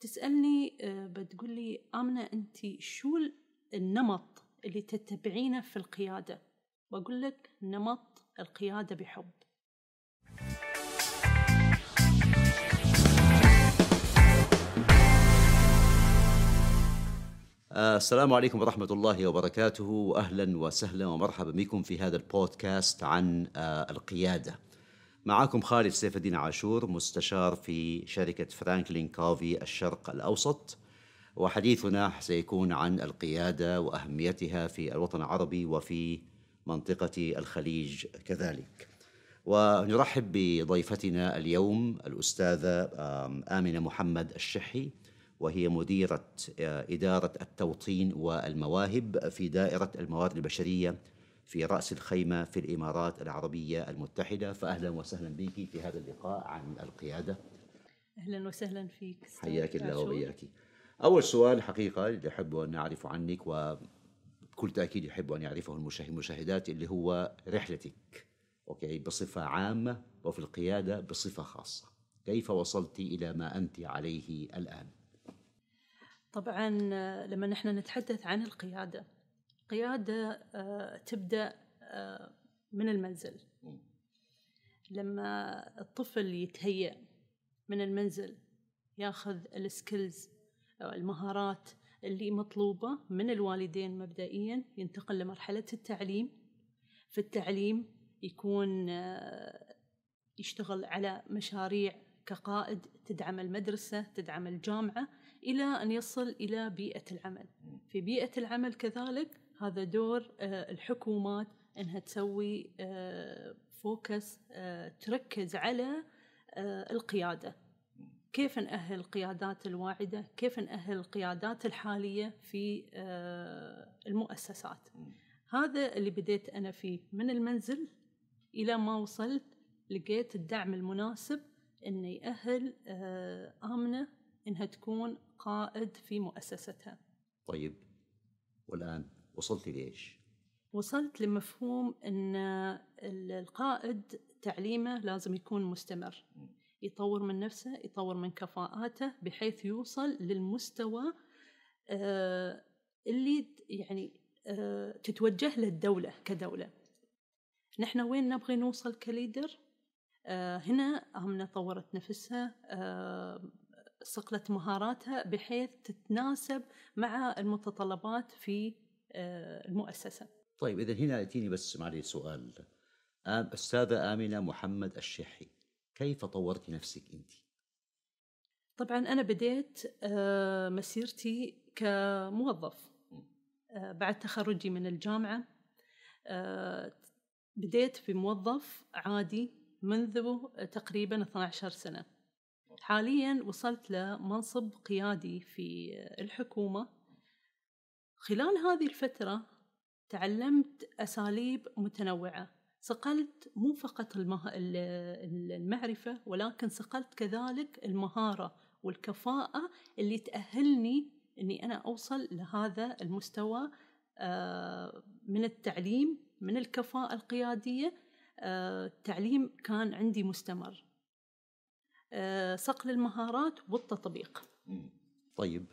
تسألني آه، بتقول لي آمنة أنت شو النمط اللي تتبعينه في القيادة؟ بقول لك نمط القيادة بحب. السلام عليكم ورحمة الله وبركاته وأهلا وسهلا ومرحبا بكم في هذا البودكاست عن آه، القيادة. معكم خالد سيف الدين عاشور مستشار في شركة فرانكلين كوفي الشرق الأوسط. وحديثنا سيكون عن القيادة وأهميتها في الوطن العربي وفي منطقة الخليج كذلك. ونرحب بضيفتنا اليوم الأستاذة آمنة محمد الشحي وهي مديرة آه، إدارة التوطين والمواهب في دائرة الموارد البشرية في رأس الخيمة في الإمارات العربية المتحدة. فأهلا وسهلا بك في هذا اللقاء عن القيادة. أهلا وسهلا فيك حياك الله وبياك. أول سؤال حقيقة اللي أحب أن أعرف عنك وبكل تأكيد يحب أن يعرفه المشاهدات اللي هو رحلتك أوكي؟ بصفة عامة وفي القيادة بصفة خاصة. كيف وصلت إلى ما أنت عليه الآن؟ طبعا لما نحن نتحدث عن القيادة القيادة آه، تبدأ آه، من المنزل. لما الطفل يتهيأ من المنزل ياخذ السكيلز أو المهارات اللي مطلوبة من الوالدين مبدئيا ينتقل لمرحلة التعليم. في التعليم يكون آه، يشتغل على مشاريع كقائد تدعم المدرسة تدعم الجامعة إلى أن يصل إلى بيئة العمل. في بيئة العمل كذلك هذا دور آه، الحكومات إنها تسوي فوكس آه، آه، تركز على القيادة. كيف نأهل القيادات الواعدة؟ كيف نأهل القيادات الحالية في المؤسسات؟ هذا اللي بديت أنا فيه. من المنزل إلى ما وصلت لقيت الدعم المناسب أنه يأهل آمنة أنها تكون قائد في مؤسستها. طيب والآن؟ وصلت لإيش؟ وصلت لمفهوم أن القائد تعليمه لازم يكون مستمر. يطور من نفسه يطور من كفاءاته بحيث يوصل للمستوى آه، اللي يعني آه، تتوجه له الدولة كدولة. نحن وين نبغي نوصل كليدر؟ آه، هنا آمنة طورت نفسها صقلت مهاراتها بحيث تتناسب مع المتطلبات في المؤسسة. طيب إذا هنا يأتيني بس معلي سؤال. أستاذة آمنة محمد الشحي كيف طورتي نفسك أنت؟ طبعا أنا بديت آه، مسيرتي كموظف. آه، بعد تخرجي من الجامعة بديت في موظف عادي منذ تقريبا 12 سنة. حاليا وصلت لمنصب قيادي في الحكومة. خلال هذه الفترة تعلمت أساليب متنوعة. صقلت مو فقط المه... المعرفة ولكن صقلت كذلك المهارة والكفاءة اللي تأهلني أني أنا أوصل لهذا المستوى آه، من التعليم من الكفاءة القيادية التعليم آه، كان عندي مستمر. آه، صقل المهارات والتطبيق. طيب.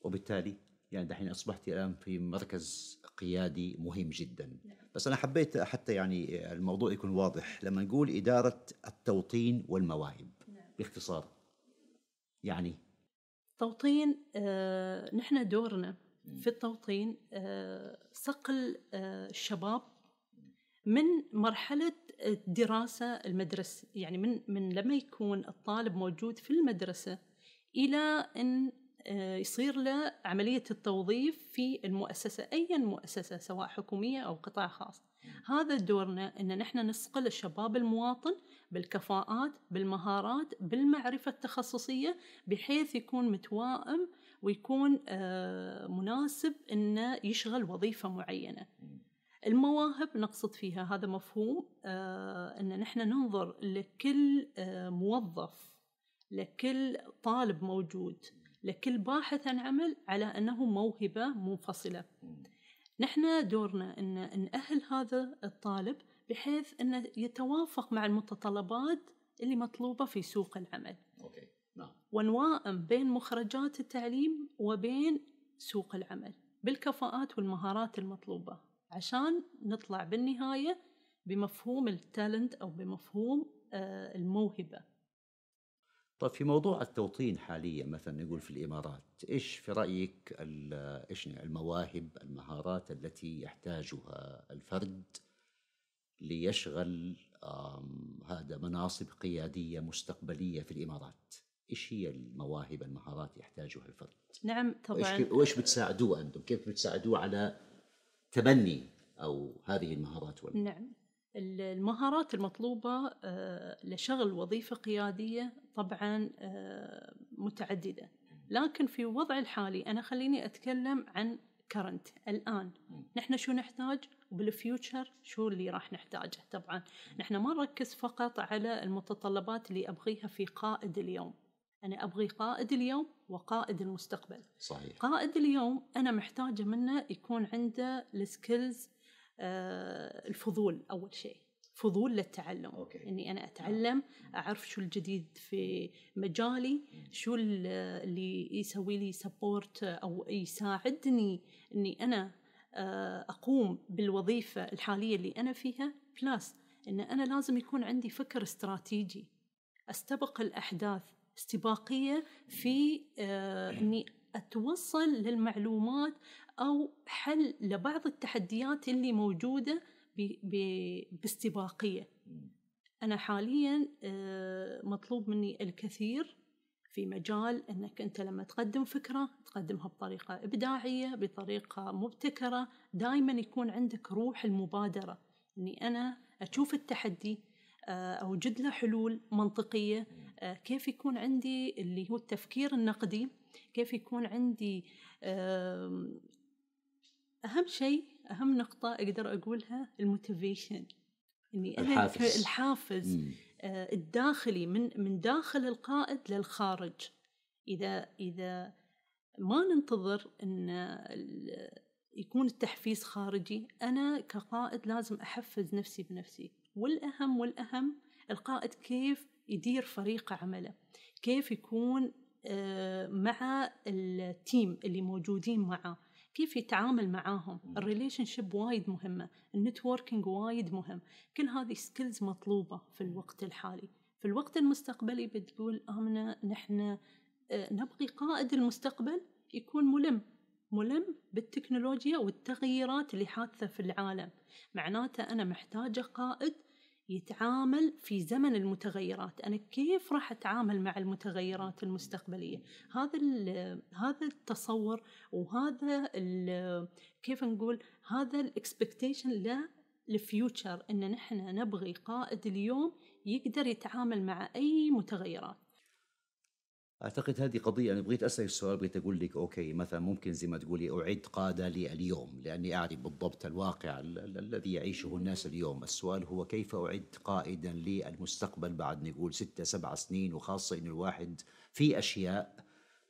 وبالتالي؟ يعني دحين أصبحت الآن في مركز قيادي مهم جدا. نعم. بس أنا حبيت حتى يعني الموضوع يكون واضح. لما نقول إدارة التوطين والمواهب نعم. باختصار يعني؟ توطين آه نحن دورنا في التوطين آه صقل آه الشباب من مرحلة الدراسة المدرسة. يعني من من لما يكون الطالب موجود في المدرسة إلى أن آه، يصير له عملية التوظيف في المؤسسة أي مؤسسة سواء حكومية أو قطاع خاص. هذا دورنا أن نحن نصقل الشباب المواطن بالكفاءات بالمهارات بالمعرفة التخصصية بحيث يكون متوائم ويكون آه، مناسب أنه يشغل وظيفة معينة. المواهب نقصد فيها هذا مفهوم آه أن نحن ننظر لكل آه موظف لكل طالب موجود. لكل باحث عن عمل على أنه موهبة منفصلة نحن دورنا أن نأهل هذا الطالب بحيث أنه يتوافق مع المتطلبات اللي مطلوبة في سوق العمل أوكي. نعم. ونوائم بين مخرجات التعليم وبين سوق العمل بالكفاءات والمهارات المطلوبة عشان نطلع بالنهاية بمفهوم التالنت أو بمفهوم آه، الموهبة طيب في موضوع التوطين حاليا مثلا نقول في الإمارات، إيش في رأيك إيش المواهب، المهارات التي يحتاجها الفرد ليشغل هذا مناصب قيادية مستقبلية في الإمارات؟ إيش هي المواهب، المهارات يحتاجها الفرد؟ نعم طبعا وإيش بتساعدوه أنتم؟ كيف بتساعدوه على تبني أو هذه المهارات وال... نعم المهارات المطلوبة آه، لشغل وظيفة قيادية طبعا آه، متعددة. لكن في الوضع الحالي أنا خليني أتكلم عن current الآن. نحن شو نحتاج؟ وبال future شو اللي راح نحتاجه؟ طبعا نحن ما نركز فقط على المتطلبات اللي أبغيها في قائد اليوم. أنا أبغي قائد اليوم وقائد المستقبل. صحيح. قائد اليوم أنا محتاجة منه يكون عنده ال skills الفضول أول شيء. فضول للتعلم. Okay. إني أنا أتعلم أعرف شو الجديد في مجالي شو اللي يسوي لي support أو يساعدني إني أنا آه، أقوم بالوظيفة الحالية اللي أنا فيها. plus إن أنا لازم يكون عندي فكر استراتيجي. أستبق الأحداث استباقية في آه، إني أتوصل للمعلومات أو حل لبعض التحديات اللي موجودة باستباقية. أنا حاليا آه، مطلوب مني الكثير في مجال أنك أنت لما تقدم فكرة تقدمها بطريقة إبداعية بطريقة مبتكرة دائما يكون عندك روح المبادرة. أني أنا أشوف التحدي آه، أوجد له حلول منطقية آه، كيف يكون عندي اللي هو التفكير النقدي كيف يكون عندي أهم شيء أهم نقطة أقدر أقولها ال motivation. إني أنا الحافز, الحافز آه الداخلي من من داخل القائد للخارج. إذا إذا ما ننتظر إن يكون التحفيز خارجي أنا كقائد لازم أحفز نفسي بنفسي. والأهم والأهم القائد كيف يدير فريق عمله؟ كيف يكون مع ال team اللي موجودين معه. كيف يتعامل معاهم؟ ال relationship وايد مهمة ال networking وايد مهم. كل هذه skills مطلوبة في الوقت الحالي. في الوقت المستقبلي بتقول آمنة نحن آه، نبغي قائد المستقبل يكون ملم. ملم بالتكنولوجيا والتغييرات اللي حادثة في العالم. معناته أنا محتاجة قائد يتعامل في زمن المتغيرات. أنا كيف راح أتعامل مع المتغيرات المستقبلية؟ هذا هذا التصور وهذا كيف نقول هذا ال expectation لل future إن نحن نبغي قائد اليوم يقدر يتعامل مع أي متغيرات. أعتقد هذه قضية أنا بغيت اسالك السؤال بغيت أقول لك okay مثلا ممكن زي ما تقولي اعد قادة لي اليوم لأني أعرف بالضبط الواقع الذي يعيشه الناس اليوم، السؤال هو كيف اعد قائدا للمستقبل بعد نقول ستة سبع سنين وخاصة انه الواحد في أشياء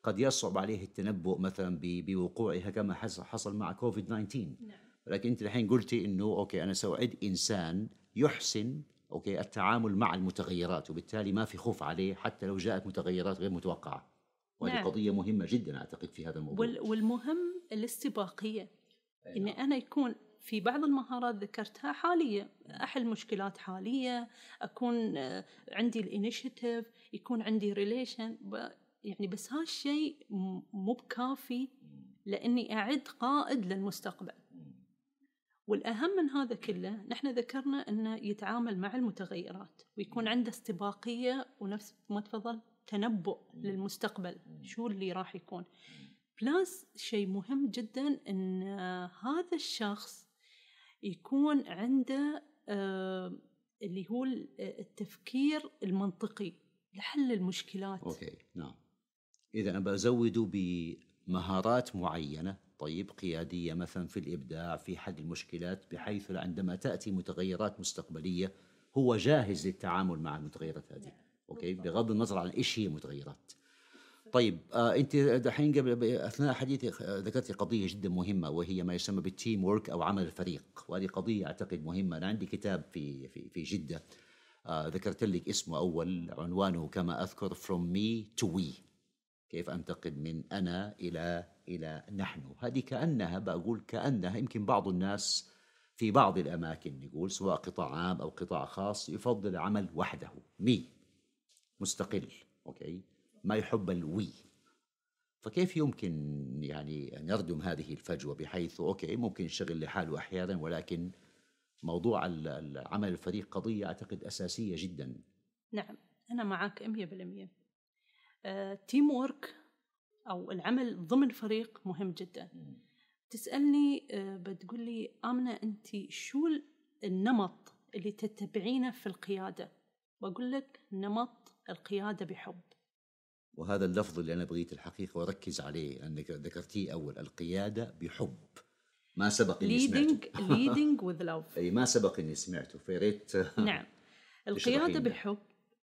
قد يصعب عليه التنبؤ مثلا بوقوعها كما حصل مع كوفيد 19 نعم. لكن أنت الحين قلتي إنه okay أنا سأعد إنسان يحسن okay؟ التعامل مع المتغيرات وبالتالي ما في خوف عليه حتى لو جاءت متغيرات غير متوقعة. وهذه نعم. قضية مهمة جدا أعتقد في هذا الموضوع. والمهم الاستباقية. اني نعم. أنا يكون في بعض المهارات ذكرتها حاليه أحل مشكلات حالية أكون آه، عندي ال initiative يكون عندي relation يعني بس هالشيء مو بكافي لأني أعد قائد للمستقبل. والأهم من هذا كله نحن ذكرنا أنه يتعامل مع المتغيرات ويكون عنده استباقية ونفس ما تفضل تنبؤ للمستقبل شو اللي راح يكون. plus شيء مهم جدا أن هذا الشخص يكون عنده آه اللي هو التفكير المنطقي لحل المشكلات. أوكي نعم. إذا أنا بزوده بمهارات معينة. طيب قيادية مثلا في الإبداع في حل المشكلات بحيث عندما تأتي متغيرات مستقبلية هو جاهز للتعامل مع المتغيرات هذه. Okay؟ بغض النظر عن إيش هي المتغيرات طيب آه أنت دحين قبل أثناء حديثك ذكرتي قضية جدا مهمة وهي ما يسمى بال teamwork أو عمل الفريق. وهذه قضية أعتقد مهمة. أنا عندي كتاب في في في جدة آه ذكرت لك اسمه أول عنوانه كما أذكر From Me to We. كيف انتقل من أنا إلى إلى نحن؟ هذه كأنها بقول كأنها يمكن بعض الناس في بعض الأماكن نقول سواء قطاع عام أو قطاع خاص يفضل عمل وحده me مستقل okay ما يحب ال we فكيف يمكن يعني نردم هذه الفجوة بحيث okay ممكن يشتغل لحاله أحيانا ولكن موضوع العمل الفريق قضية أعتقد أساسية جدا. نعم أنا معك 100% teamwork أو العمل ضمن فريق مهم جدا. تسألني آه، بتقول لي آمنة أنت شو النمط اللي تتبعينه في القيادة؟ بقول لك نمط القيادة بحب. وهذا اللفظ اللي أنا بغيت الحقيقة وأركز عليه انك ذكرتيه أول القيادة بحب. ما سبق إني سمعته. Leading with love. أي ما سبق إني سمعته فياريت نعم. القيادة بحب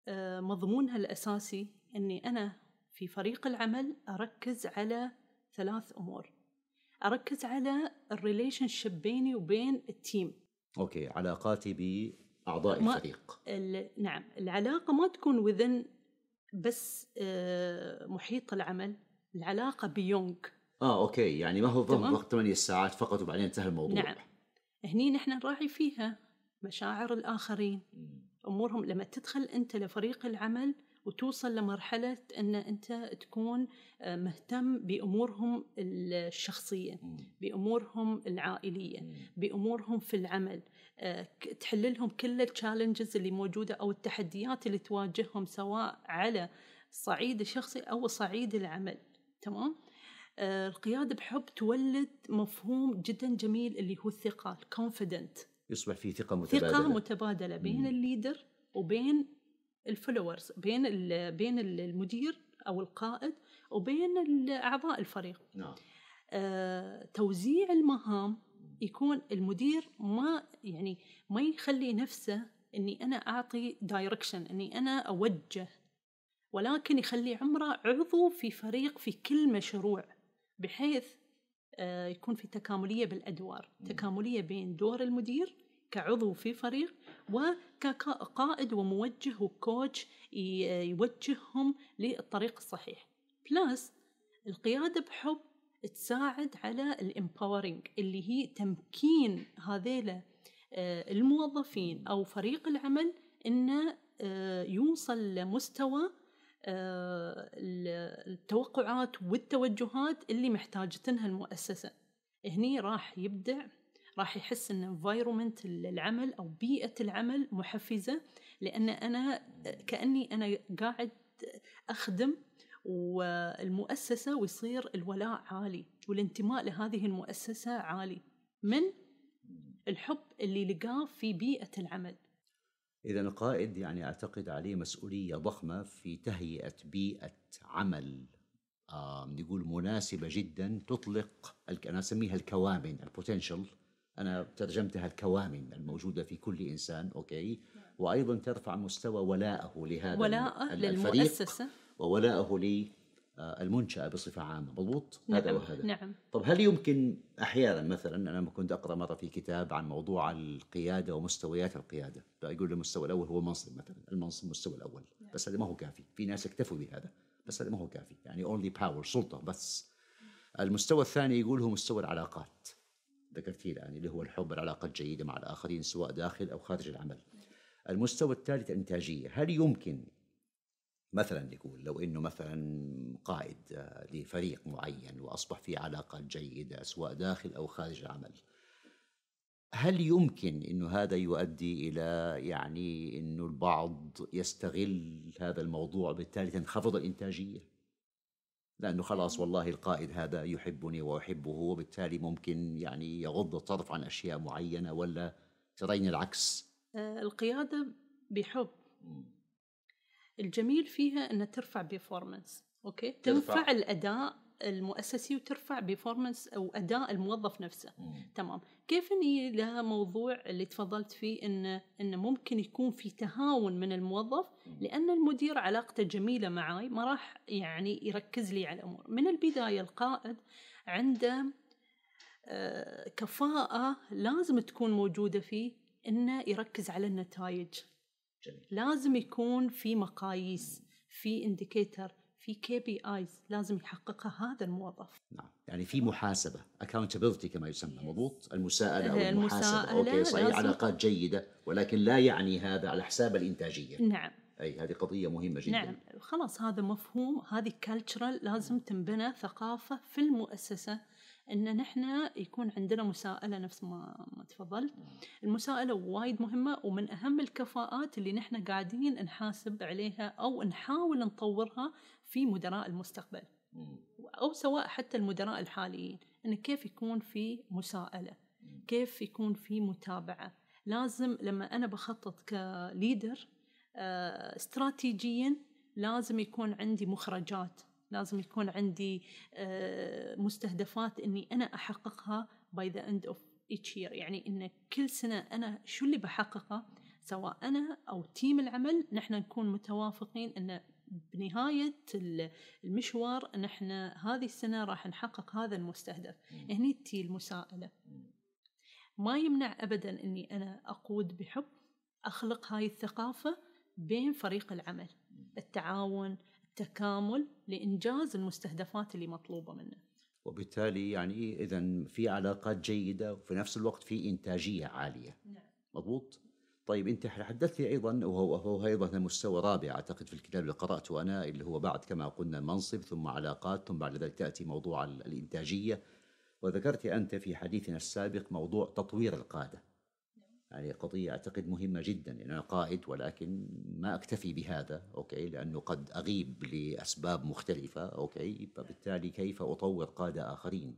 آه، مضمونها الأساسي إني أنا في فريق العمل أركز على ثلاث أمور. أركز على ال relationship بيني وبين ال team okay علاقاتي بأعضاء الفريق. نعم العلاقة ما تكون within بس آه، محيط العمل العلاقة بيونغ. آه أوكي يعني ما هو ضمن وقت 8 ساعات فقط وبعدين انتهى الموضوع. نعم. هني نحن نراعي فيها مشاعر الآخرين. أمورهم لما تدخل أنت لفريق العمل وتوصل لمرحلة أن أنت تكون آه، مهتم بأمورهم الشخصية بأمورهم العائلية بأمورهم في العمل. آه، تحل لهم كل التشالنجز اللي موجودة أو التحديات اللي تواجههم سواء على الصعيد الشخصي أو صعيد العمل. تمام؟ آه، القيادة بحب تولد مفهوم جدا جميل اللي هو الثقة ال confident يصبح في ثقة متبادلة. ثقة متبادلة بين ال leader وبين ال followers بين بين المدير أو القائد وبين أعضاء الفريق نعم. آه توزيع المهام يكون المدير ما يعني ما يخلي نفسه إني أنا أعطي direction إني أنا أوجه ولكن يخلي عمره عضو في فريق في كل مشروع بحيث آه يكون في تكاملية بالأدوار تكاملية بين دور المدير كعضو في فريق وكقائد وموجه و coach يوجههم للطريق الصحيح. plus القيادة بحب تساعد على ال empowering اللي هي تمكين هذيلا آه، الموظفين أو فريق العمل إنه آه، يوصل لمستوى آه، التوقعات والتوجهات اللي محتاجتنها المؤسسة. هني راح يبدع راح يحس إن انفايرومنت العمل أو بيئة العمل محفزة لأن أنا كأني أنا قاعد أخدم والمؤسسة ويصير الولاء عالي والانتماء لهذه المؤسسة عالي. من؟ الحب اللي لقاه في بيئة العمل. إذا القائد يعني أعتقد عليه مسؤولية ضخمة في تهيئة بيئة عمل آه نقول مناسبة جدا تطلق أنا أسميها الكوامن ال potential أنا ترجمتها الكوامن الموجودة في كل إنسان okay؟ وأيضا ترفع مستوى ولائه لهذا ولاءه للمؤسسة. وولائه للمنشاه بصفة عامة. مضبوط؟ نعم هذا. وهذا نعم. طب هل يمكن أحيانا مثلا أنا كنت أقرأ مرة في كتاب عن موضوع القيادة ومستويات القيادة فيقول المستوى الأول هو المنصب مثلا المنصب المستوى الأول. نعم. بس هذا ما هو كافي. في ناس اكتفوا بهذا بس هذا ما هو كافي. يعني only power سلطة بس. المستوى الثاني يقول هو مستوى العلاقات. ذكرتيه الآن اللي هو الحب العلاقة الجيدة مع الآخرين سواء داخل أو خارج العمل. المستوى الثالث الإنتاجية هل يمكن مثلا نقول لو إنه مثلا قائد لفريق معين وأصبح في علاقات جيدة سواء داخل أو خارج العمل هل يمكن إنه هذا يؤدي إلى يعني إنه البعض يستغل هذا الموضوع بالتالي تنخفض الإنتاجية؟ لأنه خلاص والله القائد هذا يحبني وأحبه وبالتالي ممكن يعني يغض الطرف عن أشياء معينة ولا ترين العكس. آه، القيادة بحب. الجميل فيها أنها ترفع performance okay؟ ترفع, ترفع الأداء المؤسسي وترفع performance أو أداء الموظف نفسه مم. تمام كيف اني لها موضوع اللي تفضلت فيه انه انه ممكن يكون في تهاون من الموظف مم. لأن المدير علاقته جميلة معاي ما راح يعني يركز لي على الأمور من البداية القائد عنده آه كفاءة لازم تكون موجودة فيه إنه يركز على النتائج جميل. لازم يكون في مقاييس في indicator في KPIs لازم يحققها هذا الموظف. نعم يعني في محاسبة accountability كما يسمى Yes. مضبوط؟ المساءلة أو آه، المحاسبة. okay صحيح علاقات جيدة ولكن لا يعني هذا على حساب الإنتاجية. نعم. أي هذه قضية مهمة جدا. نعم خلاص هذا مفهوم هذه cultural لازم تنبنى ثقافة في المؤسسة إن نحن يكون عندنا مساءلة نفس ما ما تفضلت. المساءلة وايد مهمة ومن أهم الكفاءات اللي نحن قاعدين نحاسب عليها أو نحاول نطورها في مدراء المستقبل. أو سواء حتى المدراء الحاليين. إن كيف يكون في مساءلة؟ كيف يكون في متابعة؟ لازم لما أنا بخطط ك leader آه، استراتيجيا لازم يكون عندي مخرجات. لازم يكون عندي آه، مستهدفات إني أنا أحققها by the end of each year. يعني إن كل سنة أنا شو اللي بحققه؟ سواء أنا أو team العمل نحن نكون متوافقين إن بنهاية ال- المشوار نحن هذه السنة راح نحقق هذا المستهدف. هني تي المساءلة. ما يمنع ابدا إني أنا أقود بحب أخلق هاي الثقافة بين فريق العمل. التعاون التكامل لإنجاز المستهدفات اللي مطلوبة منه. وبالتالي يعني إذا في علاقات جيدة وفي نفس الوقت في إنتاجية عالية. نعم. مضبوط؟ طيب أنت حدثتي أيضا وهو هو أيضا مستوى رابع أعتقد في الكتاب اللي قرأته أنا اللي هو بعد كما قلنا منصب ثم علاقات ثم بعد ذلك تأتي موضوع ال- الإنتاجية. وذكرت أنت في حديثنا السابق موضوع تطوير القادة. يعني قضية أعتقد مهمة جدا يعني أنا قائد ولكن ما أكتفي بهذا okay؟ لأنه قد أغيب لأسباب مختلفة okay؟ فبالتالي كيف أطور قادة آخرين؟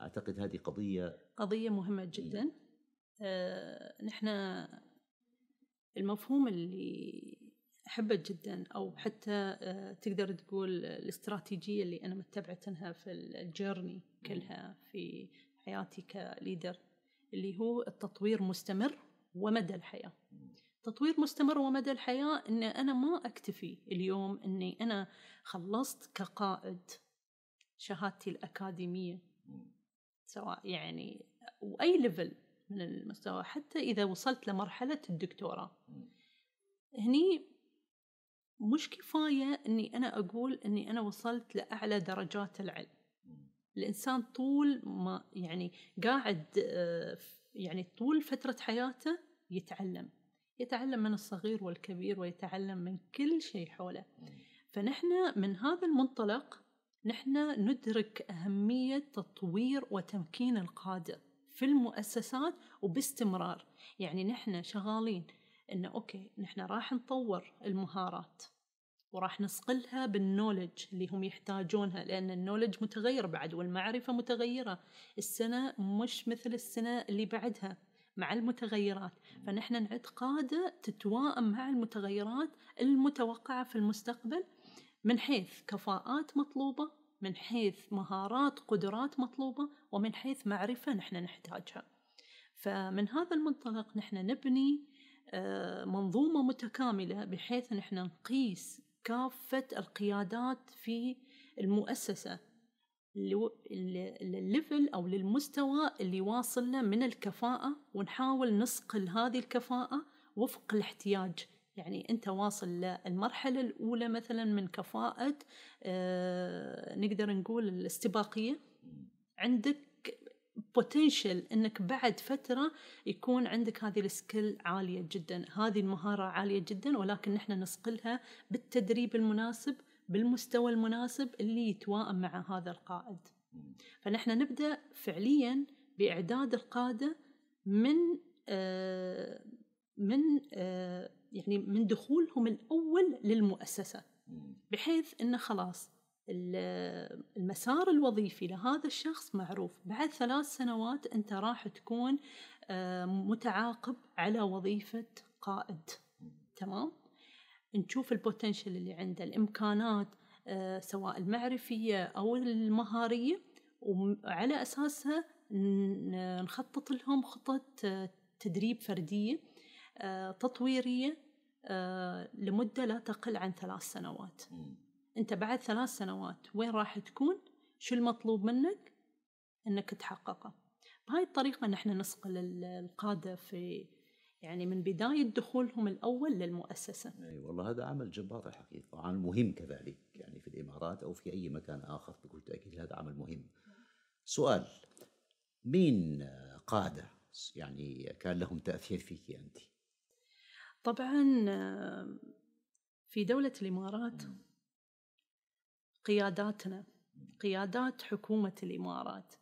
أعتقد هذه قضية قضية مهمة جدا. آه، نحن المفهوم اللي أحبه جدا أو حتى آه، تقدر تقول الاستراتيجية اللي أنا متبعتها في ال journey كلها في حياتي ك leader. اللي هو التطوير مستمر ومدى الحياة. تطوير مستمر ومدى الحياة إن أنا ما أكتفي اليوم إني أنا خلصت كقائد شهادتي الأكاديمية. سواء يعني وأي level من المستوى حتى إذا وصلت لمرحلة الدكتوراه. هني مش كفايه إني أنا أقول إني أنا وصلت لأعلى درجات العلم. الإنسان طول ما يعني قاعد آه، يعني طول فترة حياته يتعلم يتعلم من الصغير والكبير ويتعلم من كل شيء حوله. فنحن من هذا المنطلق نحن ندرك أهمية تطوير وتمكين القادة في المؤسسات وباستمرار. يعني نحن شغالين إنه أوكي نحن راح نطور المهارات. وراح نصقلها بالنولج اللي هم يحتاجونها لأن النولج متغير بعد والمعرفة متغيرة. السنة مش مثل السنة اللي بعدها مع المتغيرات. فنحن نعد قادة تتواءم مع المتغيرات المتوقعة في المستقبل من حيث كفاءات مطلوبة من حيث مهارات قدرات مطلوبة ومن حيث معرفة نحن نحتاجها. فمن هذا المنطلق نحن نبني آه، منظومة متكاملة بحيث نحن نقيس كافة القيادات في المؤسسة للليفل أو للمستوى اللي واصلنا من الكفاءة ونحاول نصقل هذه الكفاءة وفق الاحتياج. يعني أنت واصل للمرحلة الأولى مثلا من كفاءة آه، نقدر نقول الاستباقية. عندك بوتنشل إنك بعد فترة يكون عندك هذه السكيل عالية جدا. هذه المهارة عالية جدا ولكن نحن نصقلها بالتدريب المناسب بالمستوى المناسب اللي يتواءم مع هذا القائد. فنحن نبدأ فعليا بإعداد القادة من آه، من آه، يعني من دخولهم الأول للمؤسسة. بحيث إنه خلاص المسار الوظيفي لهذا الشخص معروف. بعد ثلاث سنوات أنت راح تكون آه، متعاقب على وظيفة قائد. تمام؟ نشوف البوتنشل اللي عنده الإمكانات آه، سواء المعرفية أو المهارية وعلى أساسها ن- نخطط لهم خطط آه، تدريب فردية تطويرية آه، لمدة لا تقل عن ثلاث سنوات. أنت بعد ثلاث سنوات وين راح تكون؟ شو المطلوب منك؟ إنك تحققه. بهاي الطريقة نحن نصقل ال- القادة في يعني من بداية دخولهم الأول للمؤسسة. أي والله هذا عمل جبار الحقيقة وعمل مهم كذلك يعني في الإمارات أو في أي مكان آخر بكل تأكيد هذا عمل مهم. سؤال مين قادة؟ يعني كان لهم تأثير فيك أنت؟ طبعا آه، في دولة الإمارات قياداتنا قيادات حكومة الإمارات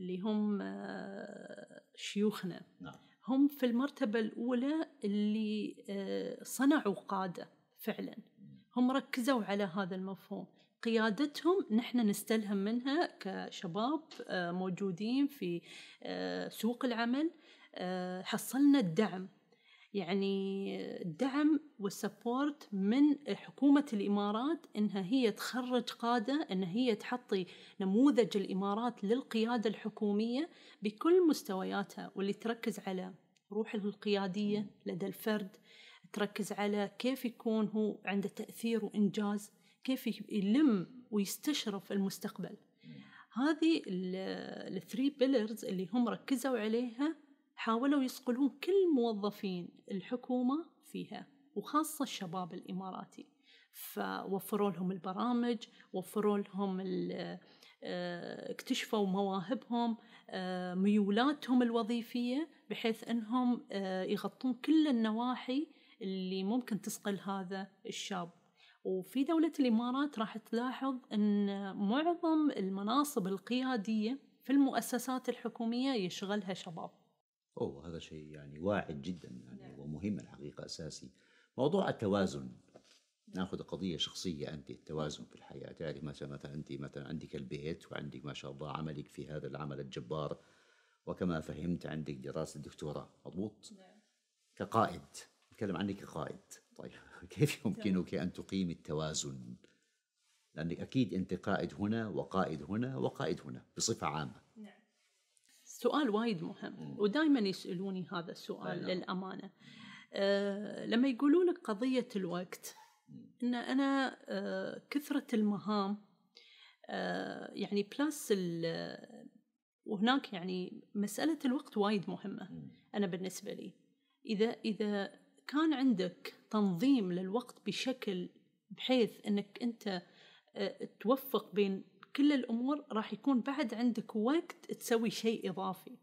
اللي هم آه، شيوخنا. نعم. هم في المرتبة الأولى اللي آه، صنعوا قادة فعلا. هم ركزوا على هذا المفهوم. قيادتهم نحن نستلهم منها كشباب آه، موجودين في سوق العمل. حصلنا الدعم. يعني الدعم والسبورت من حكومة الإمارات إنها هي تخرج قادة إنها هي تحطي نموذج الإمارات للقيادة الحكومية بكل مستوياتها واللي تركز على روح القيادية لدى الفرد تركز على كيف يكون هو عنده تأثير وإنجاز كيف يلم ويستشرف المستقبل. هذه الثري بيلرز اللي هم ركزوا عليها حاولوا يصقلون كل موظفين الحكومة فيها وخاصة الشباب الإماراتي. فوفروا لهم البرامج وفروا لهم آه، اكتشفوا مواهبهم آه، ميولاتهم الوظيفية بحيث أنهم آه، يغطون كل النواحي اللي ممكن تسقل هذا الشاب. وفي دولة الإمارات راح تلاحظ أن معظم المناصب القيادية في المؤسسات الحكومية يشغلها شباب. أوه هذا شيء يعني واعد جدا يعني ومهم الحقيقة أساسي. موضوع التوازن. نأخذ قضية شخصية أنت التوازن في الحياة. تعرف مثلا مثلا أنت مثلا عندك البيت وعندك ما شاء الله عملك في هذا العمل الجبار. وكما فهمت عندك دراسة دكتوراه مضبوط؟ كقائد. نتكلم عنك كقائد. طيب كيف يمكنك أن تقيم التوازن؟ لانك أكيد أنت قائد هنا وقائد هنا وقائد هنا بصفة عامة. سؤال وايد مهم ودائما يسألوني هذا السؤال أي نعم. للأمانة. أه لما يقولوا لك قضية الوقت إن أنا أه كثرة المهام أه يعني بلس ال- وهناك يعني مسألة الوقت وايد مهمة أنا بالنسبة لي. إذا إذا كان عندك تنظيم للوقت بشكل بحيث أنك أنت آه، توفق بين كل الأمور راح يكون بعد عندك وقت تسوي شيء إضافي.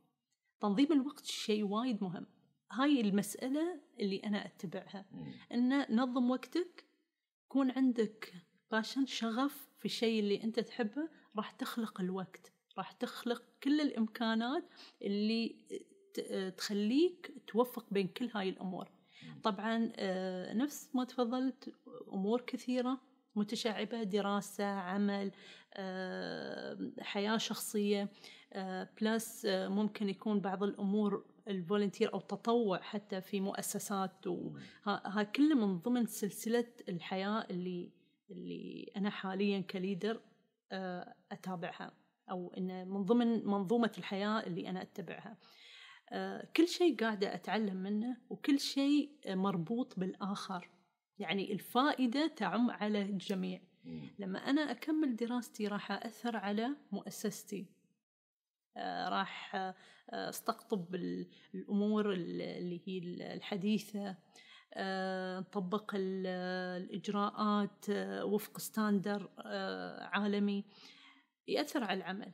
تنظيم الوقت شيء وايد مهم. هاي المسألة اللي أنا أتبعها. أن نظم وقتك يكون عندك passion شغف في الشيء اللي أنت تحبه راح تخلق الوقت. راح تخلق كل الإمكانات اللي تخليك توفق بين كل هاي الأمور. طبعا آه، نفس ما تفضلت أمور كثيرة. متشعبة دراسة عمل آه، حياة شخصية آه، plus آه، ممكن يكون بعض الأمور ال volunteer أو تطوع حتى في مؤسسات وها كله من ضمن سلسلة الحياة اللي اللي أنا حاليا كليدر آه، أتابعها أو إن من ضمن منظومة الحياة اللي أنا أتبعها. آه، كل شيء قاعدة أتعلم منه وكل شيء آه، مربوط بالآخر. يعني الفائدة تعم على الجميع. لما أنا أكمل دراستي راح أثر على مؤسستي. آه، راح آه، أستقطب ال- الأمور ال- اللي هي ال- الحديثة آه، نطبق ال- الإجراءات آه، وفق standard آه، عالمي. يأثر على العمل.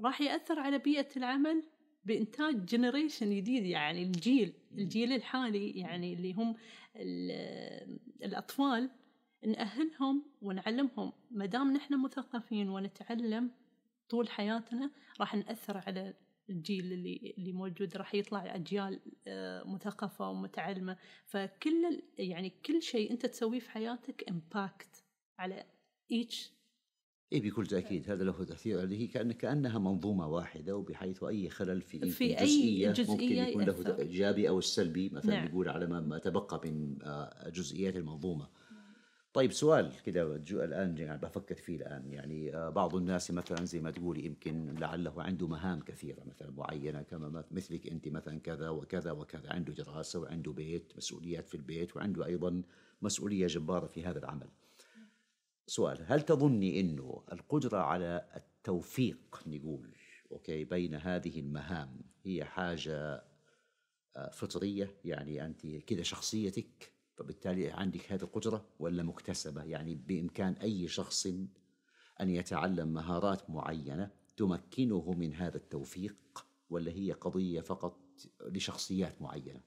راح يأثر على بيئة العمل. بإنتاج generation جديد يعني الجيل الجيل الحالي يعني اللي هم ال- الأطفال نأهلهم ونعلمهم ما دام نحن مثقفين ونتعلم طول حياتنا راح نأثر على الجيل اللي اللي موجود راح يطلع أجيال آه، مثقفة ومتعلمة. فكل يعني كل شيء أنت تسويه في حياتك impact على each اي بكل تاكيد هذا له تأثير عليه كأن كأنها منظومة واحدة وبحيث أي خلل في في أي جزئية, ممكن جزئية يكون له يأثر. إيجابي أو السلبي مثلا نعم. نقول على ما- ما تبقى من آه، جزئيات المنظومة. طيب سؤال كده الآن يعني بفكر فيه الآن يعني آه، بعض الناس مثلا زي ما تقولي يمكن لعله عنده مهام كثيرة مثلا معينة كما مث- مثلك أنت مثلا كذا وكذا وكذا عنده دراسة وعنده بيت مسؤوليات في البيت وعنده أيضا مسؤولية جبارة في هذا العمل. سؤال هل تظني إنه القدرة على التوفيق نقول أوكي بين هذه المهام هي حاجة آه، فطرية؟ يعني أنت كذا شخصيتك فبالتالي عندك هذه القدرة ولا مكتسبة؟ يعني بإمكان أي شخص أن يتعلم مهارات معينة تمكنه من هذا التوفيق ولا هي قضية فقط لشخصيات معينة؟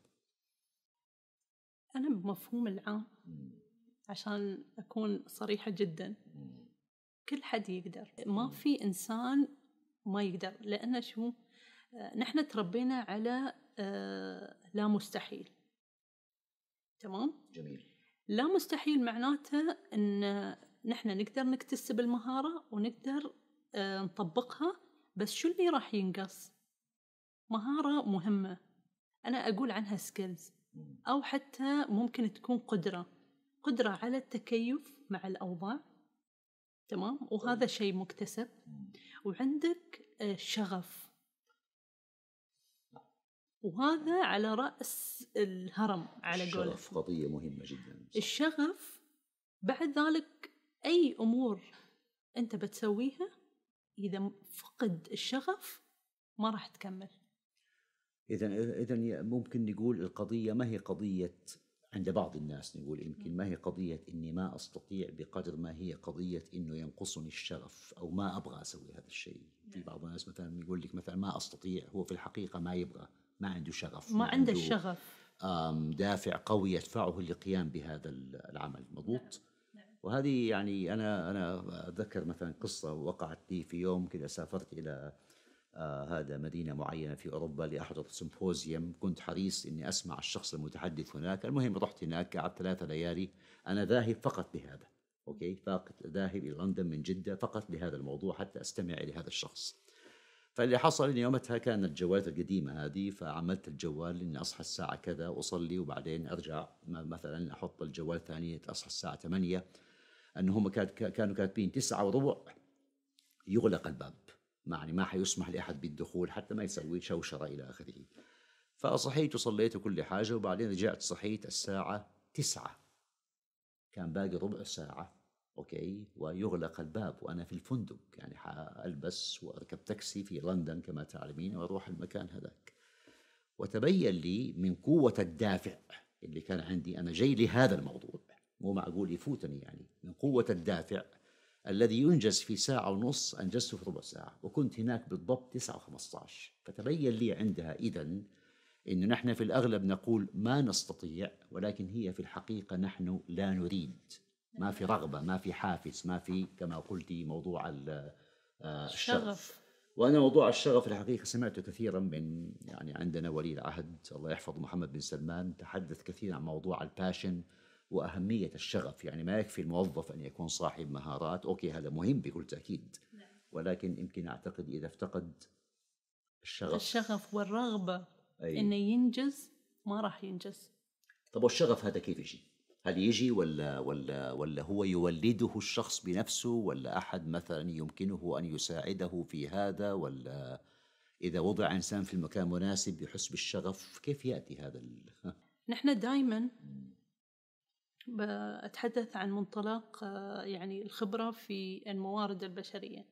أنا بمفهوم العام. عشان أكون صريحة جدا. كل حد يقدر. ما في إنسان ما يقدر لأن شو؟ آه، نحن تربينا على آه، لا مستحيل. تمام؟ جميل. لا مستحيل معناته إن نحن نقدر نكتسب المهاره ونقدر آه، نطبقها بس شو اللي راح ينقص؟ مهارة مهمة. أنا أقول عنها سكيلز أو حتى ممكن تكون قدرة. قدرة على التكيف مع الأوضاع تمام؟ وهذا شيء مكتسب. وعندك شغف. وهذا على رأس الهرم على قولك الشغف قضية مهمة جدا الشغف بعد ذلك أي أمور أنت بتسويها إذا فقد الشغف ما راح تكمل. إذا إذا ممكن نقول القضية ما هي قضية عند بعض الناس نقول يمكن ما هي قضية إني ما أستطيع بقدر ما هي قضية إنه ينقصني الشغف أو ما أبغى أسوي هذا الشيء. في بعض الناس مثلا يقول لك مثلا ما أستطيع هو في الحقيقة ما يبغى ما عنده شغف ما عنده الشغف دافع قوي يدفعه للقيام بهذا العمل. مضبوط؟ نعم. نعم. وهذه يعني أنا أنا اتذكر مثلا قصة وقعت لي في يوم كذا سافرت إلى آه هذا مدينة معينة في أوروبا لأحضر symposium كنت حريص أني أسمع الشخص المتحدث هناك. المهم رحت هناك قعدت ثلاثة ليالي. أنا ذاهب فقط لهذا okay؟ فقط ذاهب إلى لندن من جدة فقط لهذا الموضوع حتى أستمع إلى هذا الشخص. فاللي حصل اني يومتها كانت الجوالات القديمة هذه فعملت الجوال إني أصحى الساعة كذا واصلي وبعدين أرجع مثلا أحط الجوال ثاني أصحى الساعة 8 انه هم كانوا كاتبين تسعة وربع. يغلق الباب. يعني ما حيسمح لأحد بالدخول حتى ما يسوي شوشرة إلى آخره. فصحيت وصليت وكل حاجة وبعدين رجعت صحيت الساعة تسعة. كان باقي ربع ساعة أوكي ويغلق الباب وأنا في الفندق. يعني حألبس وأركب تاكسي في لندن كما تعلمين وأروح المكان هذاك. وتبين لي من قوة الدافع اللي كان عندي أنا جاي لهذا الموضوع. مو معقول يفوتني يعني. من قوة الدافع الذي ينجز في ساعة ونص أنجزته في ربع ساعة وكنت هناك بالضبط 9 و15 فتبين لي عندها إذا أنه نحن في الأغلب نقول ما نستطيع ولكن هي في الحقيقة نحن لا نريد. ما في رغبة ما في حافز ما في كما قلتي موضوع آه، الشغف. وأنا موضوع الشغف الحقيقة سمعته كثيرا من يعني عندنا ولي العهد الله يحفظ محمد بن سلمان تحدث كثيرا عن موضوع الباشن وأهمية الشغف. يعني ما يكفي الموظف أن يكون صاحب مهارات. أوكي هذا مهم بكل تأكيد. نعم. ولكن يمكن أعتقد إذا افتقد الشغف. الشغف والرغبة أي. إنه ينجز ما راح ينجز. طب والشغف هذا كيف يجي؟ هل يجي ولا ولا ولا هو يولده الشخص بنفسه؟ ولا أحد مثلا يمكنه أن يساعده في هذا؟ ولا إذا وضع إنسان في المكان مناسب يحس بالشغف كيف يأتي هذا ال... نحن دائما بتحدث عن منطلق يعني الخبرة في الموارد البشرية.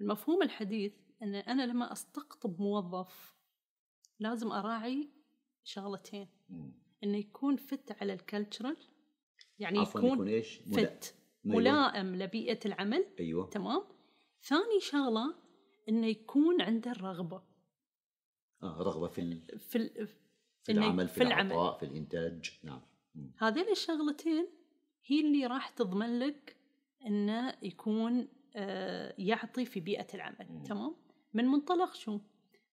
المفهوم الحديث إن أنا لما أستقطب موظف لازم أراعي شغلتين. إنه يكون فت على الكالتشرال يعني يكون, يكون إيش؟ فت ملائم لبيئة العمل. أيوه. تمام؟ ثاني شغلة إنه يكون عنده الرغبه آه رغبة في ال... في ال... في العمل في, في العطاء في الإنتاج. نعم. هذين الشغلتين هي اللي راح تضمن لك إنه يكون آه يعطي في بيئة العمل مم. تمام؟ من منطلق شو؟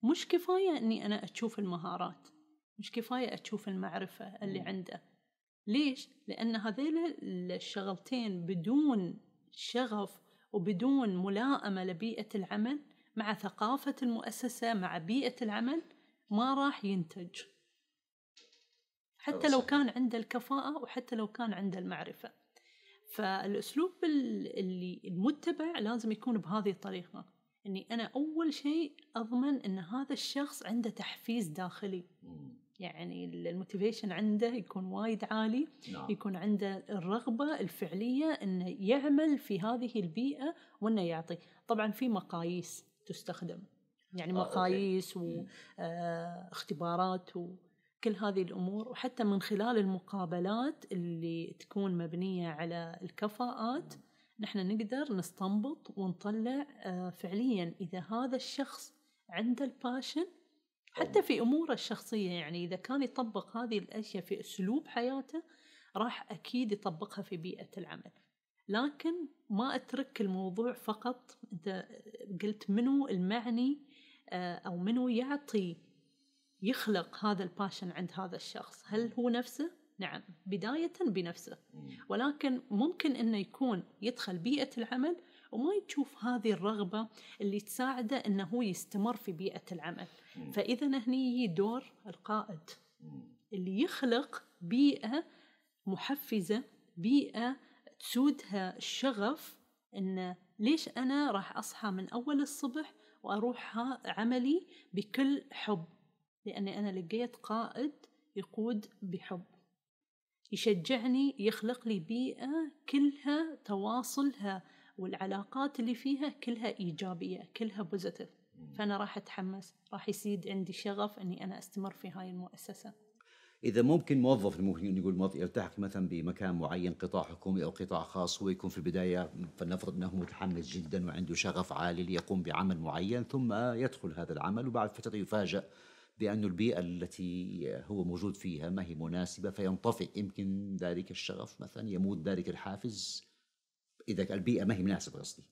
مش كفاية إني أنا أشوف المهارات مش كفاية أشوف المعرفة اللي عنده. ليش؟ لأن هذيل الشغلتين بدون شغف وبدون ملائمة لبيئة العمل مع ثقافة المؤسسة مع بيئة العمل ما راح ينتج. حتى لو كان عنده الكفاءة وحتى لو كان عنده المعرفة فالأسلوب اللي المتبع لازم يكون بهذه الطريقة إني أنا أول شيء أضمن إن هذا الشخص عنده تحفيز داخلي يعني الموتيفيشن عنده يكون وايد عالي نعم. يكون عنده الرغبة الفعلية أنه يعمل في هذه البيئة وأنه يعطي طبعا في مقاييس تستخدم يعني آه،. مقاييس. واختبارات وكل هذه الأمور وحتى من خلال المقابلات اللي تكون مبنية على الكفاءات نحن نقدر نستنبط ونطلع آه، فعليا إذا هذا الشخص عنده الباشن حتى في أموره الشخصية. يعني إذا كان يطبق هذه الأشياء في أسلوب حياته راح أكيد يطبقها في بيئة العمل. لكن ما أترك الموضوع فقط أنت قلت منو المعني آه، أو منو يعطي يخلق هذا الباشن عند هذا الشخص. هل هو نفسه؟ نعم بداية بنفسه. ولكن ممكن إنه يكون يدخل بيئة العمل وما يشوف هذه الرغبة اللي تساعده إنه هو يستمر في بيئة العمل. فإذا هني دور القائد اللي يخلق بيئة محفزة بيئة تسودها الشغف انه ليش أنا راح أصحى من أول الصبح وأروح ها- عملي بكل حب. لاني أنا لقيت قائد يقود بحب. يشجعني يخلق لي بيئة كلها تواصلها والعلاقات اللي فيها كلها إيجابية كلها بوزيتيف فأنا راح أتحمس راح يزيد عندي شغف أني أنا أستمر في هاي المؤسسة. إذا ممكن موظف ممكن موظف يلتحق مثلا بمكان معين قطاع حكومي أو قطاع خاص هو يكون في البداية فلنفرض إنه متحمس جدا وعنده شغف عالي ليقوم بعمل معين ثم يدخل هذا العمل وبعد فترة يفاجأ بأن البيئة التي هو موجود فيها ما هي مناسبة فينطفئ. يمكن ذلك الشغف مثلا يموت ذلك الحافز. إذا البيئة ما هي مناسبة قصدي.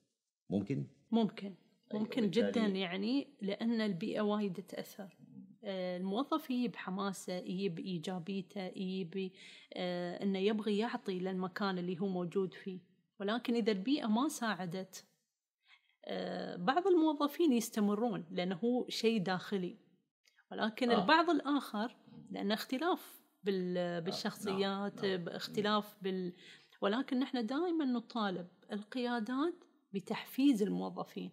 ممكن؟ ممكن. أيوة، ممكن بالتالي- جدا يعني لأن البيئة وايد تأثر. آه، الموظف يجي بحماسه يجي بإيجابيته يجي آه، إنه يبغي يعطي للمكان اللي هو موجود فيه. ولكن إذا البيئة ما ساعدت آه، بعض الموظفين يستمرون لأنه هو شيء داخلي. ولكن آه. آه. البعض الآخر لأنه اختلاف بال- بالشخصيات نعم. باختلاف بال ولكن نحن دائما نطالب القيادات بتحفيز الموظفين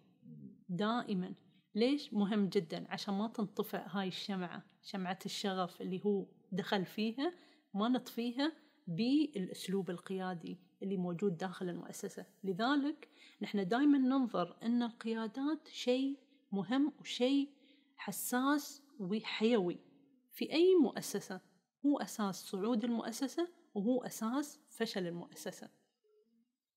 دائما ليش مهم جدا عشان ما تنطفئ هاي الشمعة شمعة الشغف اللي هو دخل فيها ما نطفيها بالأسلوب القيادي اللي موجود داخل المؤسسة لذلك نحن دائما ننظر أن القيادات شيء مهم وشيء حساس وحيوي في أي مؤسسة هو أساس صعود المؤسسة وهو أساس فشل المؤسسة.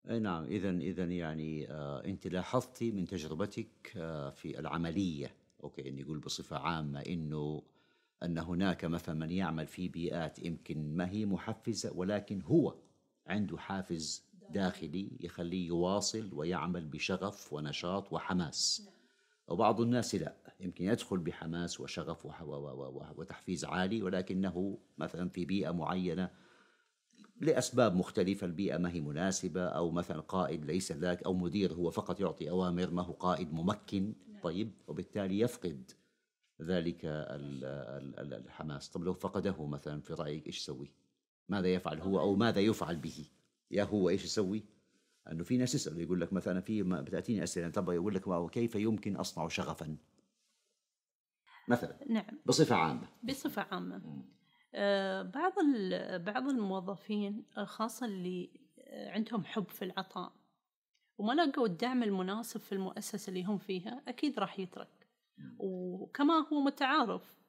نعم إذا إذا يعني آه أنت لاحظتي من تجربتك آه في العملية أوكي نقول بصفة عامة إنه أن هناك مثلا من يعمل في بيئات يمكن ما هي محفزة ولكن هو عنده حافز داخلي يخليه يواصل ويعمل بشغف ونشاط وحماس. وبعض الناس لا. يمكن يدخل بحماس وشغف وتحفيز عالي ولكنه مثلا في بيئة معينة لأسباب مختلفة البيئة ما هي مناسبة أو مثلا قائد ليس ذاك أو مدير هو فقط يعطي أوامر ما هو قائد ممكن طيب وبالتالي يفقد ذلك ال- ال- ال- الحماس. طب لو فقده مثلا في رأيك إيش يسوي؟ ماذا يفعل هو أو ماذا يفعل به؟ يا هو إيش يسوي؟ انه في ناس يسألوا يقول لك مثلا في بتأتيني أسئلة طب يقول لك كيف يمكن أصنع شغفا؟ مثلا. نعم. بصفة عامة. بصفة عامة. آه، بعض بعض الموظفين آه، خاصة اللي آه، عندهم حب في العطاء وما لقوا الدعم المناسب في المؤسسة اللي هم فيها أكيد راح يترك. وكما هو متعارف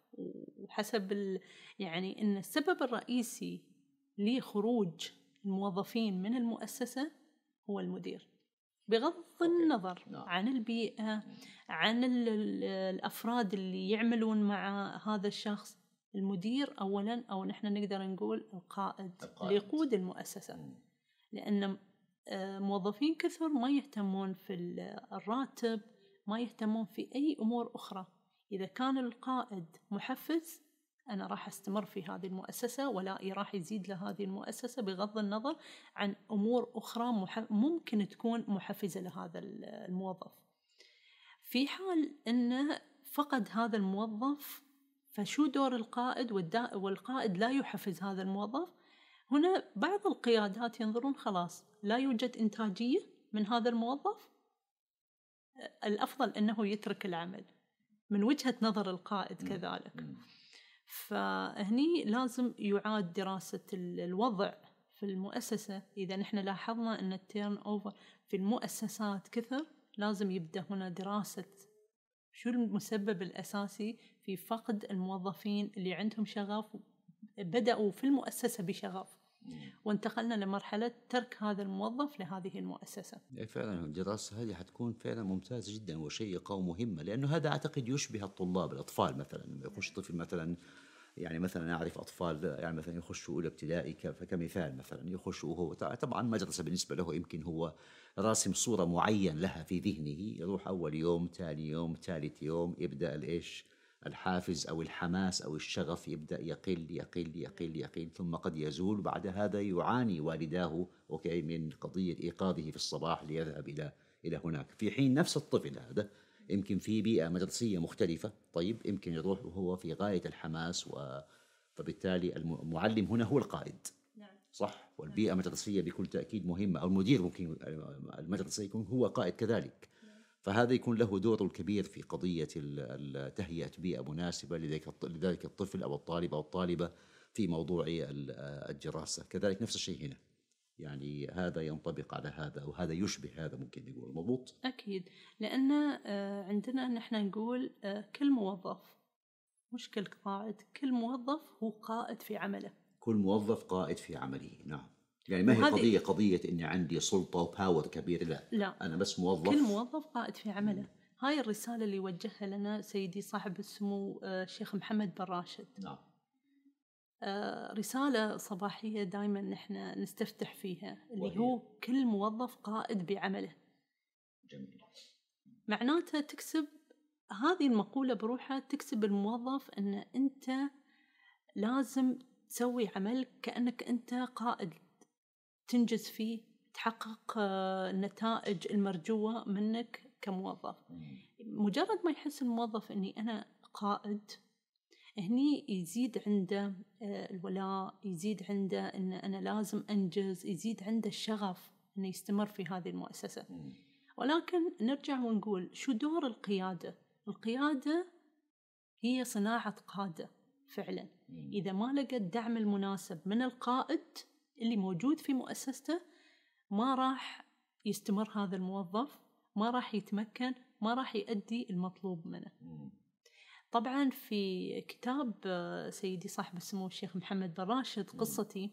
وحسب ال يعني أن السبب الرئيسي لخروج الموظفين من المؤسسة هو المدير. بغض النظر نعم. عن البيئة عن ال- ال- الأفراد اللي يعملون مع هذا الشخص المدير أولا أو نحن نقدر نقول القائد, القائد. اللي يقود المؤسسة لأن آه، موظفين كثر ما يهتمون في ال- الراتب ما يهتمون في أي أمور أخرى إذا كان القائد محفز أنا راح أستمر في هذه المؤسسة ولائي راح يزيد لهذه المؤسسة بغض النظر عن أمور أخرى ممكن تكون محفزة لهذا ال- الموظف. في حال أنه فقد هذا الموظف فشو دور القائد والقائد لا يحفز هذا الموظف؟ هنا بعض القيادات ينظرون خلاص لا يوجد إنتاجية من هذا الموظف؟ الأفضل أنه يترك العمل. من وجهة نظر القائد كذلك. فهني لازم يعاد دراسة ال- الوضع في المؤسسة. إذا نحن لاحظنا أن التيرن أوفر في المؤسسات كثر لازم يبدأ هنا دراسة. شو المسبب الأساسي في فقد الموظفين اللي عندهم شغف؟ بدأوا في المؤسسة بشغف. وانتقلنا لمرحلة ترك هذا الموظف لهذه المؤسسة. يعني فعلا الدراسة هذه حتكون فعلا ممتازة جدا وشيقة ومهمة لأنه هذا أعتقد يشبه الطلاب الأطفال مثلا لما يخش طفل مثلا يعني مثلا أعرف أطفال يعني مثلا يخشوا أولى ابتدائي كمثال مثلا يخش وهو طبعا مدرسة بالنسبة له يمكن هو راسم صورة معين لها في ذهنه يروح أول يوم ثاني يوم ثالث يوم يبدأ الإيش؟ الحافز أو الحماس أو الشغف يبدأ يقل يقل يقل يقل ثم قد يزول. بعد هذا يعاني والداه أوكي من قضية إيقاظه في الصباح ليذهب إلى إلى هناك. في حين نفس الطفل هذا يمكن في بيئة مدرسية مختلفة طيب يمكن يروح وهو في غاية الحماس و فبالتالي المعلم هنا هو القائد. نعم. صح؟ والبيئة المدرسية بكل تأكيد مهمة أو المدير ممكن المدرسة يكون هو قائد كذلك. نعم. فهذا يكون له دور الكبير في قضية تهيئة بيئة مناسبة لذلك الطفل أو الطالب أو الطالبة في موضوع الدراسة. كذلك نفس الشيء هنا. يعني هذا ينطبق على هذا وهذا يشبه هذا ممكن نقول. مضبوط؟ أكيد. لأن آه، عندنا نحن نقول آه، كل موظف مش كل قائد كل موظف هو قائد في عمله. كل موظف قائد في عمله. نعم. يعني ما هي قضية قضية إني عندي سلطة وباور كبير. لا لا. أنا بس موظف. كل موظف قائد في عمله. هاي الرسالة اللي وجهها لنا سيدي صاحب السمو آه، الشيخ محمد بن راشد. نعم. آه، رسالة صباحية دائما نحن نستفتح فيها اللي وهي. هو كل موظف قائد بعمله. جميل. معناته تكسب هذه المقولة بروحها تكسب الموظف أن أنت لازم تسوي عمل كأنك أنت قائد. تنجز فيه تحقق آه، النتائج المرجوة منك كموظف. مجرد ما يحس الموظف أني أنا قائد هني يزيد عنده آه، الولاء يزيد عنده أن أنا لازم أنجز يزيد عنده الشغف أنه يستمر في هذه المؤسسة. ولكن نرجع ونقول شو دور القيادة؟ القيادة هي صناعة قادة فعلا. إذا ما لقى الدعم المناسب من القائد اللي موجود في مؤسسته ما راح يستمر هذا الموظف ما راح يتمكن ما راح يؤدي المطلوب منه طبعا في كتاب آه، سيدي صاحب السمو الشيخ محمد بن راشد قصتي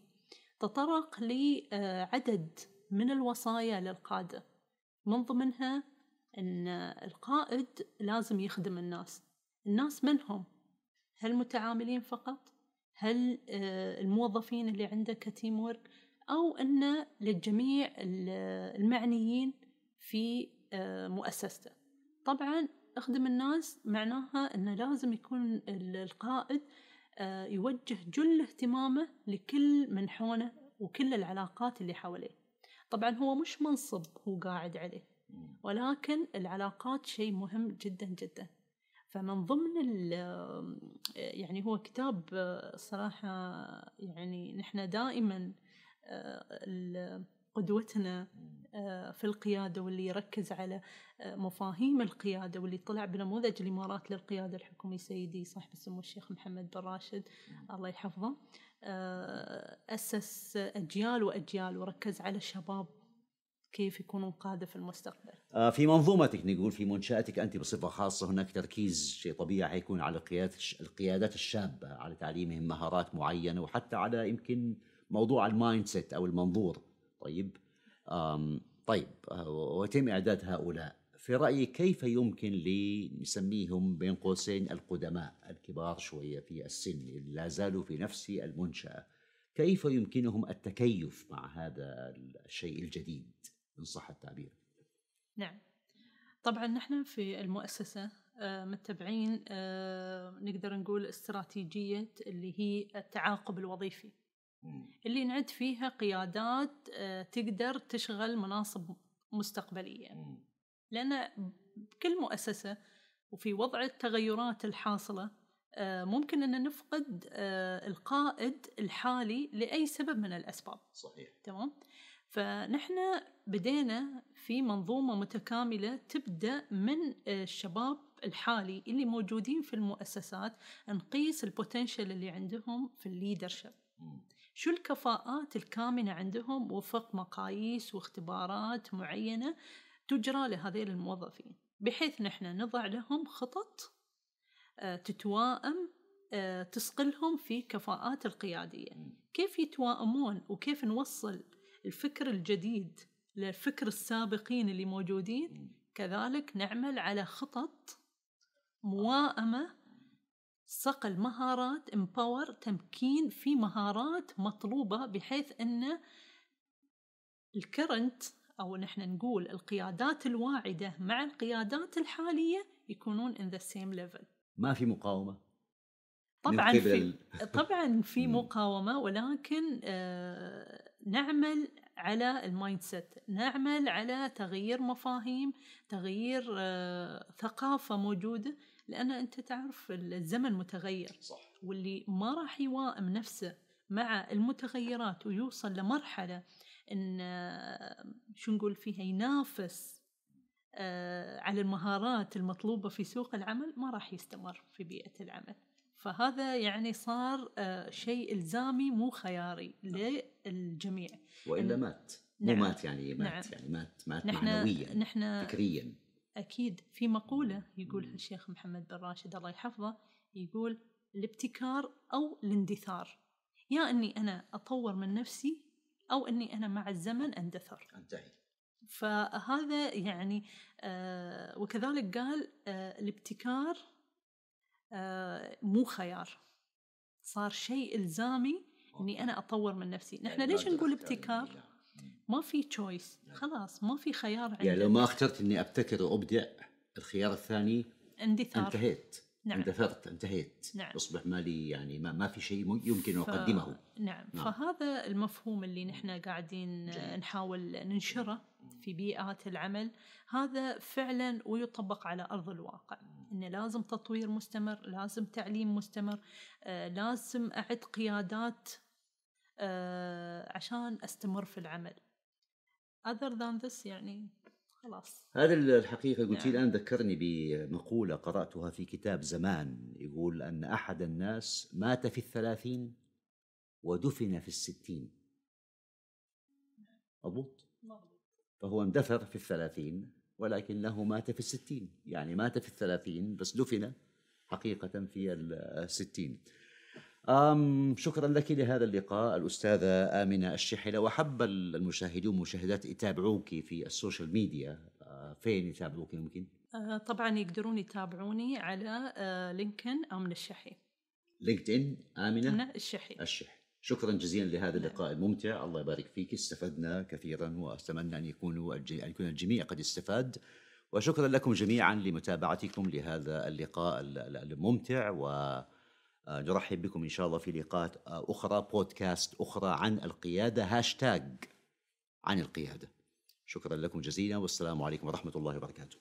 تطرق لعدد من الوصايا للقادة من ضمنها أن القائد لازم يخدم الناس الناس من هم؟ هل متعاملين فقط؟ هل آه، الموظفين اللي عنده كتيم ورك أو أن للجميع المعنيين في آه، مؤسسته. طبعا أخدم الناس معناها أنه لازم يكون القائد آه، يوجه جل اهتمامه لكل من حوله وكل العلاقات اللي حواليه. طبعا هو مش منصب هو قاعد عليه ولكن العلاقات شيء مهم جدا جدا. فمن ضمن يعني هو كتاب صراحة يعني نحن دائما قدوتنا في القيادة واللي يركز على مفاهيم القيادة واللي طلع بنموذج الإمارات للقيادة الحكومية سيدي صاحب السمو الشيخ محمد بن راشد. الله يحفظه. أسس أجيال وأجيال وركز على الشباب كيف يكونون قادة في المستقبل؟ في منظومتك نقول في منشأتك أنت بصفة خاصة هناك تركيز شيء طبيعي حيكون على القيادات الشابة على تعليمهم مهارات معينة وحتى على يمكن موضوع ال mindset أو المنظور. طيب؟ طيب آه، ويتم إعداد هؤلاء. في رأيك كيف يمكن لنسميهم بين قوسين القدماء الكبار شوية في السن اللي لا زالوا في نفس المنشأة؟ كيف يمكنهم التكيف مع هذا الشيء الجديد؟ إن صح التعبير. نعم. طبعا نحن في المؤسسة آه، متبعين آه، نقدر نقول استراتيجية اللي هي التعاقب الوظيفي. اللي نعد فيها قيادات آه، تقدر تشغل مناصب مستقبلية. لأن بكل مؤسسة وفي وضع التغيرات الحاصلة ممكن أن نفقد القائد الحالي لأي سبب من الأسباب. صحيح. تمام؟ فنحن بدينا في منظومة متكاملة تبدأ من الشباب الحالي اللي موجودين في المؤسسات نقيس ال potential اللي عندهم في ال leadership شو الكفاءات الكامنة عندهم؟ وفق مقاييس واختبارات معينة تجرى لهذيل الموظفين. بحيث نحن نضع لهم خطط آه، تتوائم آه، تسقلهم في كفاءات القيادية. كيف يتوائمون وكيف نوصل الفكر الجديد للفكر السابقين اللي موجودين كذلك نعمل على خطط موائمة صقل مهارات امباور تمكين في مهارات مطلوبة بحيث أن الكرنت أو نحن نقول القيادات الواعدة مع القيادات الحالية يكونون in the same level. ما في مقاومة. طبعا في طبعا في مقاومة ولكن آه نعمل على ال mindset نعمل على تغيير مفاهيم تغيير آه ثقافة موجودة لأن أنت تعرف الزمن متغير. صح. واللي ما راح يوائم نفسه مع المتغيرات ويوصل لمرحلة إن شو نقول فيها ينافس آه، على المهارات المطلوبة في سوق العمل ما راح يستمر في بيئة العمل. فهذا يعني صار آه، شيء إلزامي مو خياري. للجميع وإلا مات. مو نعم. مات يعني مات نعم. يعني مات مات نحن معنويا نحن فكريا. أكيد في مقولة يقولها الشيخ محمد بن راشد الله يحفظه يقول الابتكار أو الاندثار. يا أني أنا أطور من نفسي أو أني أنا مع الزمن أندثر. أنتهي فهذا يعني آه وكذلك قال آه الابتكار آه مو خيار. صار شيء إلزامي أني أنا أطور من نفسي. نحن يعني ليش نقول ابتكار؟ ما في choice خلاص ما في خيار عندك يعني لو ما اخترت إني أبتكر وأبدع الخيار الثاني اندثار. انتهيت. نعم. اندثرت انتهيت. نعم. أصبح مالي يعني ما, ما في شيء يمكن ان أقدمه. ف... نعم. نعم. فهذا المفهوم اللي نحن قاعدين جميل. نحاول ننشره في بيئات العمل. هذا فعلا ويطبق على أرض الواقع. إنه لازم تطوير مستمر لازم تعليم مستمر آه لازم أعد قيادات آه عشان أستمر في العمل. Other than this يعني خلاص. هذا الحقيقة قلت نعم. الآن ذكرني بمقولة قرأتها في كتاب زمان يقول أن أحد الناس مات في الثلاثين ودفن في الستين. مضبوط. فهو اندثر في الثلاثين. ولكنه مات في الستين. يعني مات في الثلاثين بس دفن حقيقة في الستين. أم شكرا لك لهذا اللقاء الأستاذة آمنة الشحي لو حب المشاهدون والمشاهدات يتابعوك في السوشيال ميديا. أه فين يتابعوك يمكن؟ أه طبعا يقدرون يتابعوني على أه LinkedIn آمنة الشحي LinkedIn آمنة الشحي الشحي شكرا جزيلا لهذا نعم. اللقاء الممتع. الله يبارك فيك. استفدنا كثيرا وأتمنى أن يكونوا أن يكون الجميع قد استفاد. وشكرا لكم جميعا لمتابعتكم لهذا اللقاء الممتع و آه، نرحب بكم إن شاء الله في لقاءات أخرى بودكاست أخرى عن القيادة. هاشتاج عن القيادة. شكرا لكم جزيلا. والسلام عليكم ورحمة الله وبركاته.